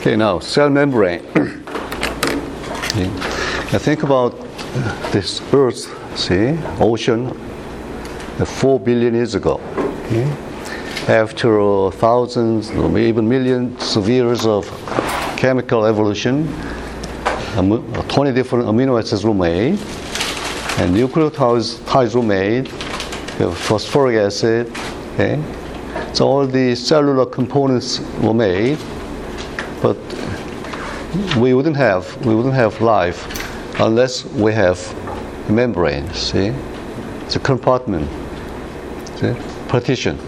Okay, now cell membrane. okay. Now think about this Earth, see, ocean, uh, four billion years ago. Okay. After uh, thousands, or even millions of years of chemical evolution, um, 20 different amino acids were made, and nucleotides were made, phosphoric acid, okay. So all the cellular components were made, but we wouldn't have we wouldn't have life unless we have membrane. See, it's a compartment, see? partition,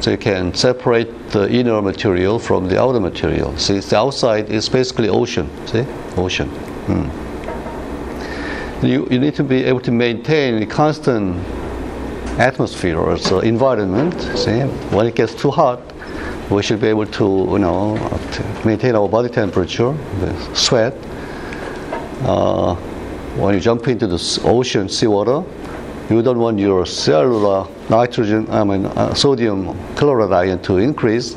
so you can separate the inner material from the outer material. See, the outside is basically ocean. See, ocean. Hmm. You, you need to be able to maintain a constant atmosphere or so environment. See, when it gets too hot, we should be able to, you know, to maintain our body temperature, the sweat. Uh, when you jump into the ocean, seawater, you don't want your cellular nitrogen, I mean, uh, sodium chloride ion to increase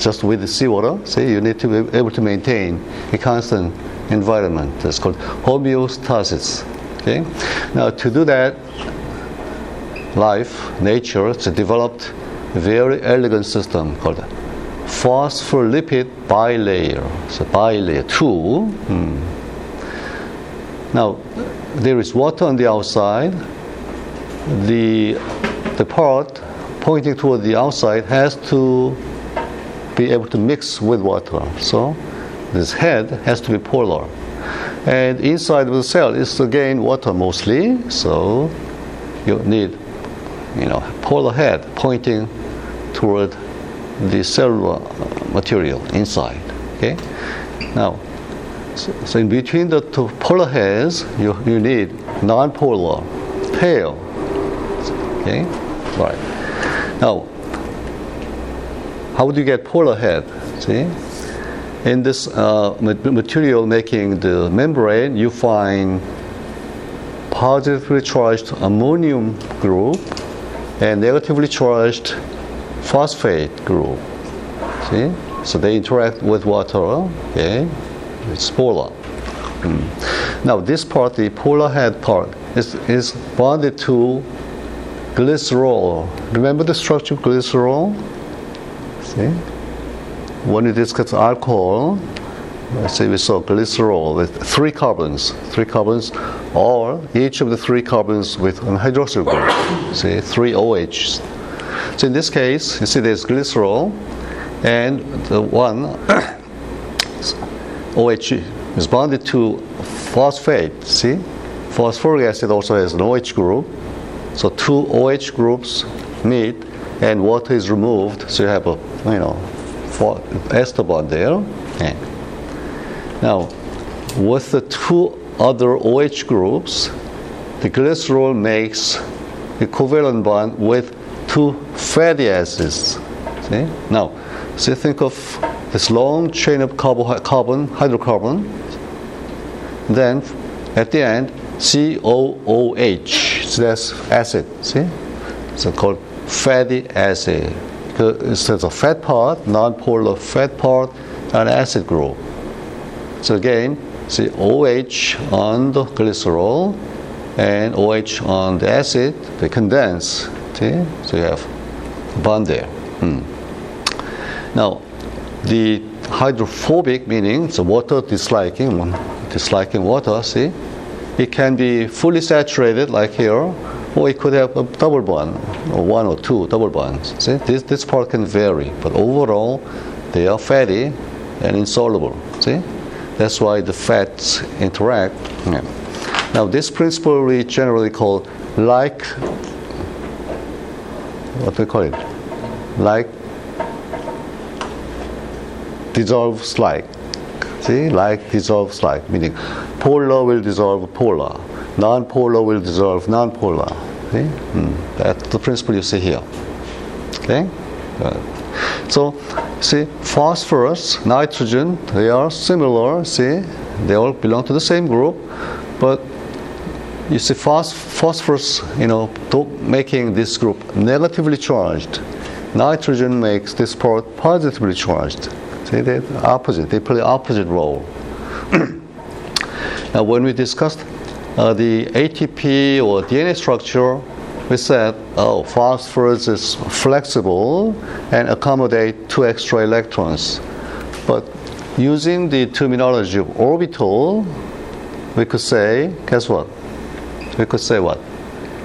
just with the seawater. See, you need to be able to maintain a constant environment. That's called homeostasis. Okay. Now, to do that, life, nature, it's developed very elegant system called phospholipid bilayer. So bilayer two. Hmm. Now there is water on the outside. The the part pointing toward the outside has to be able to mix with water. So this head has to be polar. And inside of the cell is again water mostly. So you need you know polar head pointing toward the cellular material inside. Okay. Now, so, in between the two polar heads, you, you need non-polar tail. Okay. Right. Now, how do you get polar head? See, in this uh, material making the membrane, you find positively charged ammonium group and negatively charged phosphate group. See? So they interact with water, okay? It's polar. Mm. Now this part, the polar head part, is, is bonded to glycerol. Remember the structure of glycerol? See? When you discuss alcohol, let's say we saw glycerol with three carbons, three carbons, or each of the three carbons with an hydroxyl group. See, three OHs. So in this case, you see there's glycerol, and the one OH is bonded to phosphate. See, phosphoric acid also has an OH group. So two OH groups meet, and water is removed. So you have a you know ester bond there. Now, with the two other OH groups, the glycerol makes a covalent bond with two fatty acids. See? Now, so think of this long chain of carbon, hydrocarbon. Then, at the end, COOH. So that's acid. See? So called fatty acid. There's a fat part, non-polar fat part, and acid group. So again, see OH on the glycerol and OH on the acid, they condense So you have bond there. Hmm. Now, the hydrophobic meaning the water disliking, disliking water. See, it can be fully saturated like here, or it could have a double bond, or one or two double bonds. See, this this part can vary, but overall, they are fatty and insoluble. See, that's why the fats interact. Yeah. Now, this principle we generally call like what we call it? Like dissolves like. See, like dissolves like, meaning polar will dissolve polar, non-polar will dissolve non-polar. See, mm. that's the principle you see here. Okay. So, see, phosphorus, nitrogen, they are similar. See, they all belong to the same group, but you see phosphorus, you know, making this group negatively charged. Nitrogen makes this part positively charged. See, they opposite. They play opposite role. now, when we discussed uh, the ATP or DNA structure, we said, oh, phosphorus is flexible and accommodate two extra electrons. But using the terminology of orbital, we could say, guess what? We could say what?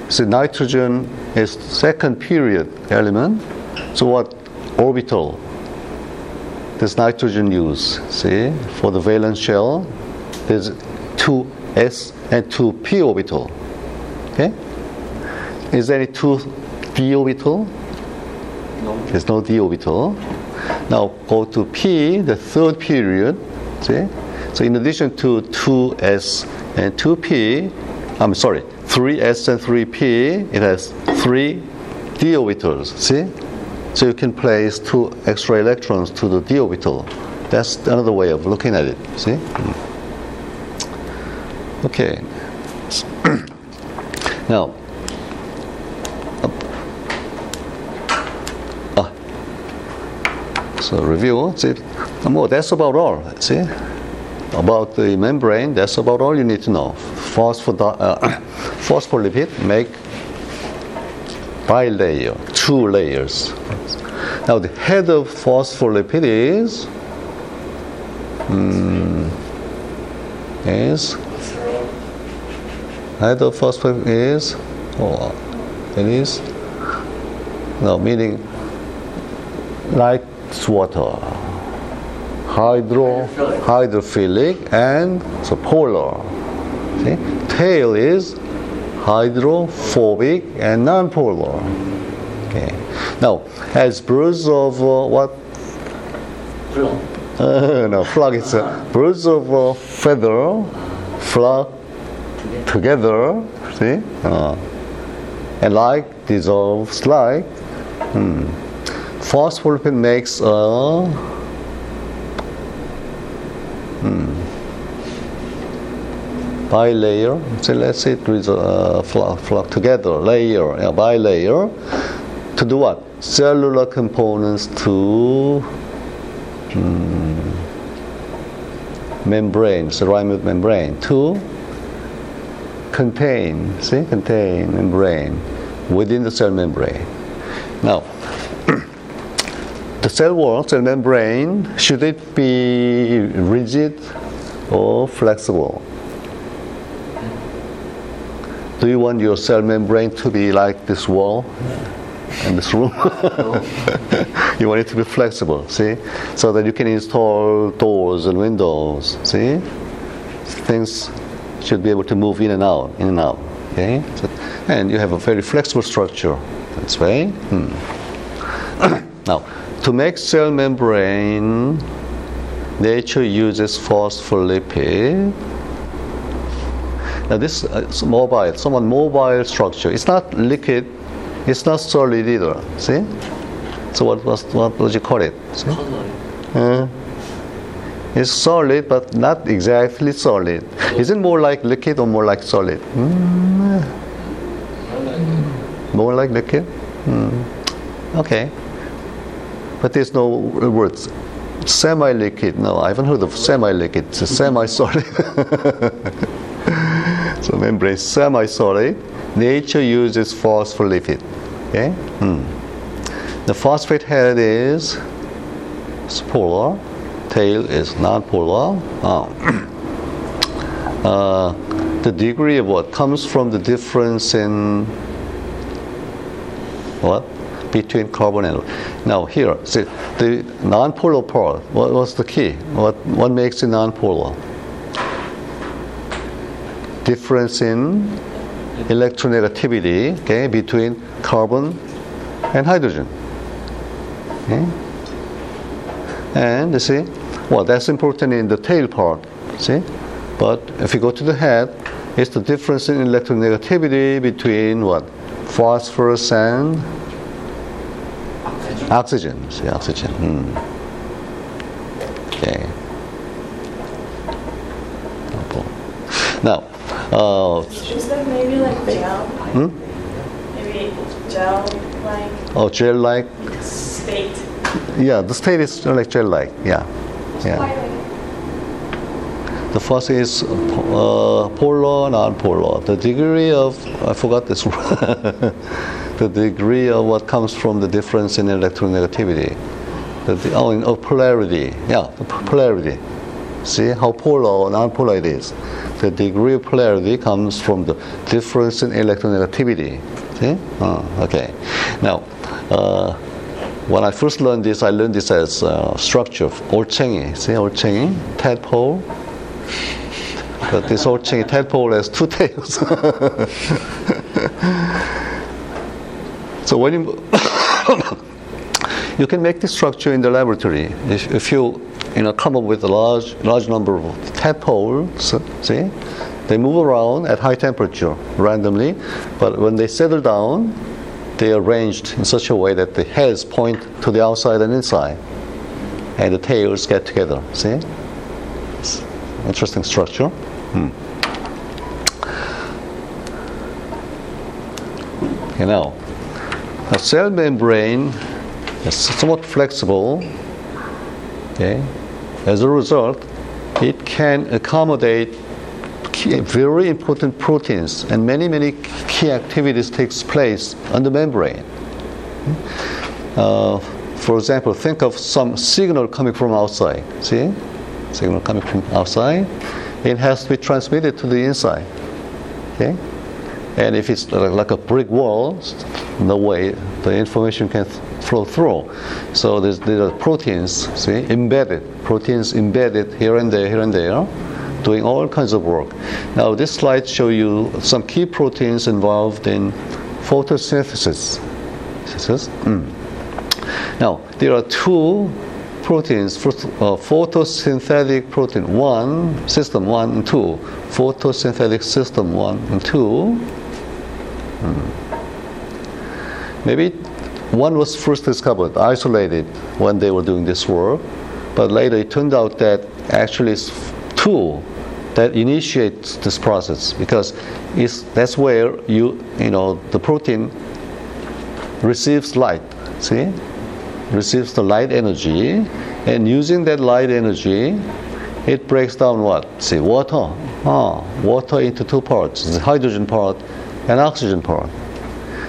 So nitrogen is second period element. So what orbital does nitrogen use? See, for the valence shell, there's two s and two p orbital. Okay? Is there any two d orbital? No. There's no d orbital. Now go to p, the third period. See? So in addition to 2s and 2p, I'm sorry, 3s and 3p, it has three d orbitals. See? So you can place two extra electrons to the d orbital. That's another way of looking at it. See? Mm. Okay. now, ah, so review. See, more. That's about all. See, about the membrane. That's about all you need to know. Phosphod- uh, phospholipid make bilayer, two layers. Now the head of phospholipid is hmm, is head of phospholipid is oh, it is no meaning like water hydro hydrophilic and so polar see? Tail is hydrophobic and non-polar. Okay. Now as birds of uh, what? Uh, no flock it's uh, birds of uh, feather flock together see? Uh, and like dissolves like hmm. phospholipid makes a hmm, bilayer so let's say it is uh, flock, flock together layer yeah, bilayer to do what cellular components to hmm, membrane ceramic membrane to contain, see, contain membrane within the cell membrane. Now, the cell wall, cell membrane, should it be rigid or flexible? Do you want your cell membrane to be like this wall in this room? you want it to be flexible, see? So that you can install doors and windows, see? Things should be able to move in and out, in and out. Okay, so, and you have a very flexible structure That's way. Hmm. now, to make cell membrane, nature uses phospholipid. Now, this uh, is mobile, somewhat mobile structure. It's not liquid. It's not solid either. See? So what was what would you call it? See? Uh, it's solid, but not exactly solid. Is it more like liquid or more like solid? Mm, more like liquid? Mm. Okay. But there's no words. Semi-liquid. No, I haven't heard of semi-liquid. It's a semi-solid. so membrane semi-solid. Nature uses phospholipid. Okay. Hmm. The phosphate head is polar tail is non-polar. Uh, uh, the degree of what comes from the difference in what between carbon and now here see the non-polar part. What was the key? What what makes it non-polar? Difference in electronegativity, okay, between carbon and hydrogen. Okay? And you see, well, that's important in the tail part, see? But if you go to the head, it's the difference in electronegativity between what? Phosphorus and oxygen. See, oxygen. Hmm. Okay. Now, uh, Is maybe like gel? hmm? Maybe gel like oh, gel-like. state. yeah, the state is like gel-like. Yeah, yeah. The first is uh, polar, non-polar. The degree of I forgot this. the degree of what comes from the difference in electronegativity. The, oh, in, oh, polarity. Yeah, the polarity. See how polar or non-polar it is. The degree of polarity comes from the difference in electronegativity. See? Oh, okay. Now, uh, when I first learned this, I learned this as uh, structure of 올챙이. See 올챙이? Tadpole. But this 올챙이 tadpole has two tails. so when you you can make this structure in the laboratory if, if you you know come up with a large large number of tadpoles. See, they move around at high temperature randomly, but when they settle down, they are arranged in such a way that the heads point to the outside and inside, and the tails get together. See, it's interesting structure. Hmm. Okay, now, a cell membrane somewhat flexible. Okay, as a result, it can accommodate key, very important proteins and many many key activities takes place on the membrane. Uh, for example, think of some signal coming from outside. See, signal coming from outside, it has to be transmitted to the inside. Okay, and if it's like a brick wall, no way the information can flow through. So there's, there are proteins, see, embedded, proteins embedded here and there, here and there, doing all kinds of work. Now this slide shows you some key proteins involved in photosynthesis. Mm. Now there are two proteins, uh, photosynthetic protein one, system one and two, photosynthetic system one and two. Hmm. Maybe one was first discovered, isolated, when they were doing this work, but later it turned out that actually it's two that initiates this process because it's, that's where you, you know, the protein receives light, see? Receives the light energy, and using that light energy, it breaks down what? See, water. Ah, water into two parts the hydrogen part and oxygen part.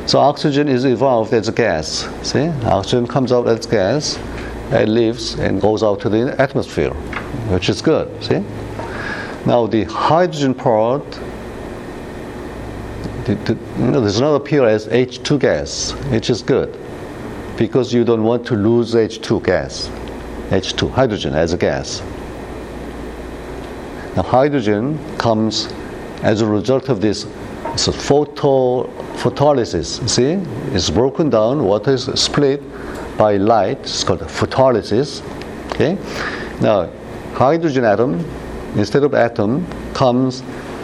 So oxygen is evolved as a gas. See, oxygen comes out as gas, and leaves and goes out to the atmosphere, which is good. See. Now the hydrogen part, the, the, you know, does not appear as H2 gas, which is good, because you don't want to lose H2 gas, H2 hydrogen as a gas. Now hydrogen comes as a result of this so photo photolysis. See, it's broken down. Water is split by light. It's called photolysis. Okay. Now, hydrogen atom instead of atom comes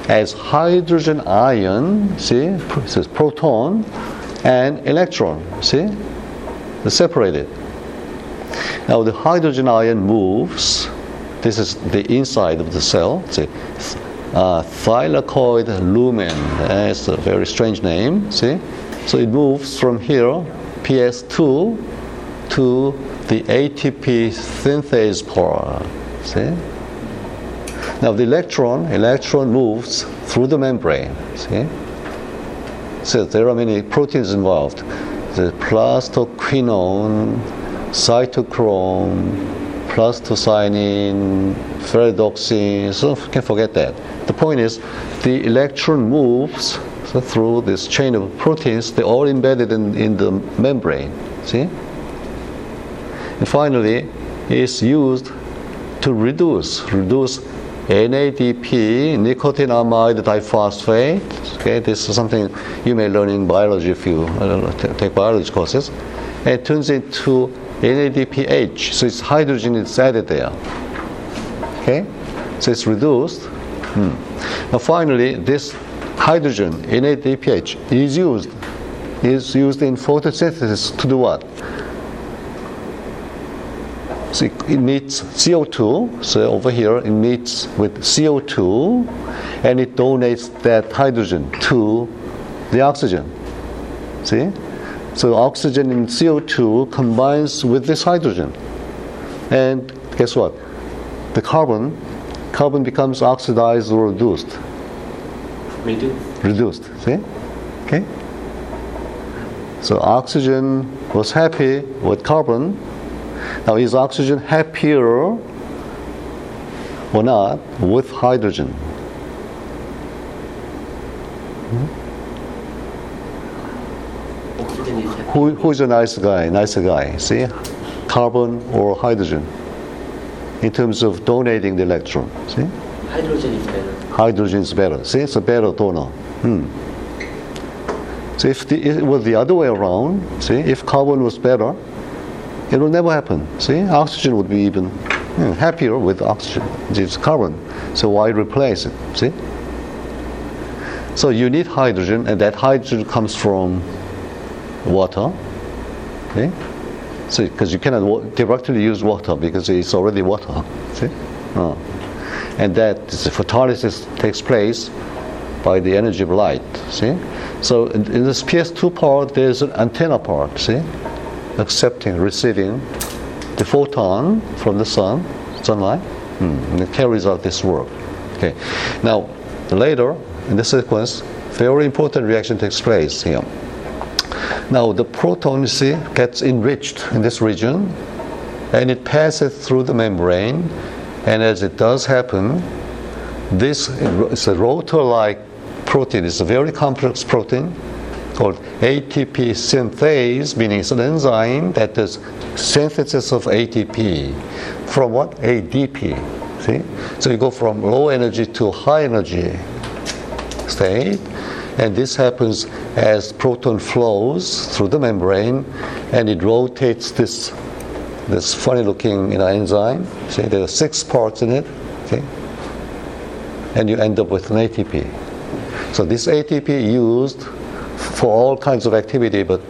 as hydrogen ion. See, it says proton and electron. See, they're separated. Now the hydrogen ion moves. This is the inside of the cell. See, uh, thylakoid lumen. That's a very strange name. See, so it moves from here, PS2, to the ATP synthase pore, See. Now the electron, electron moves through the membrane. See. So there are many proteins involved. The plastoquinone, cytochrome, plastocyanin, ferredoxin, so can forget that. The point is, the electron moves through this chain of proteins, they're all embedded in, in the membrane. See? And finally, it's used to reduce, reduce NADP, nicotinamide diphosphate. Okay, this is something you may learn in biology if you know, take biology courses. And it turns into NADPH, so it's hydrogen is added there. Okay, so it's reduced. Hmm. Now finally, this hydrogen NADPH is used is used in photosynthesis to do what? So it emits CO2. So over here it meets with CO2, and it donates that hydrogen to the oxygen. See? So oxygen and CO2 combines with this hydrogen. And guess what? The carbon, carbon becomes oxidized or reduced. Reduce. Reduced. See? Okay? So oxygen was happy with carbon. Now is oxygen happier or not with hydrogen? Happy. Who, who's a nice guy? Nicer guy? See? Carbon or hydrogen? In terms of donating the electron. See? Hydrogen is better. hydrogen is better. See, it's a better donor. Hmm. So if the, it was the other way around, see, if carbon was better, it will never happen. See, oxygen would be even hmm, happier with oxygen. It's carbon, so why replace it? See. So you need hydrogen, and that hydrogen comes from water. Okay? So because you cannot wa- directly use water because it's already water. See. Oh and that is- photolysis takes place by the energy of light. See, so in, in this PS2 part, there's an antenna part. See, accepting, receiving the photon from the sun, sunlight, hmm, and it carries out this work. Okay, now later in the sequence, very important reaction takes place here. Now the proton, see, gets enriched in this region, and it passes through the membrane. And as it does happen, this is a rotor-like protein. It's a very complex protein called ATP synthase, meaning it's an enzyme that does synthesis of ATP from what? ADP. See? So you go from low energy to high energy state, and this happens as proton flows through the membrane, and it rotates this this funny looking you know, enzyme. See, there are six parts in it. Okay, and you end up with an ATP. So this ATP used for all kinds of activity, but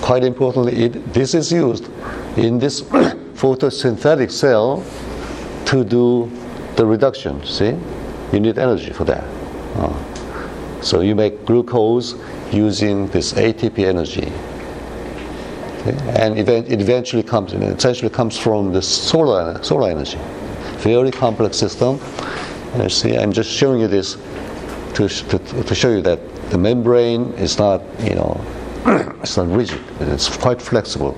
quite importantly, it, this is used in this photosynthetic cell to do the reduction. See, you need energy for that. Uh, so you make glucose using this ATP energy. Okay? And it eventually comes, it essentially comes from the solar, solar energy. Very complex system. And you see, I'm just showing you this to, to, to show you that the membrane is not, you know, it's not rigid. It's quite flexible.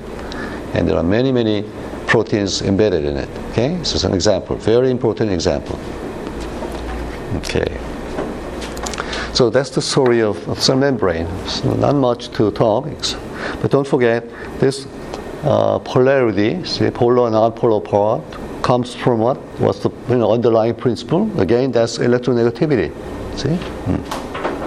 And there are many, many proteins embedded in it. Okay? So it's an example, very important example. Okay. So that's the story of, of cell membrane. So not much to talk, but don't forget this uh, polarity, see, polar and non-polar part, comes from what? What's the you know, underlying principle? Again, that's electronegativity. See? Hmm.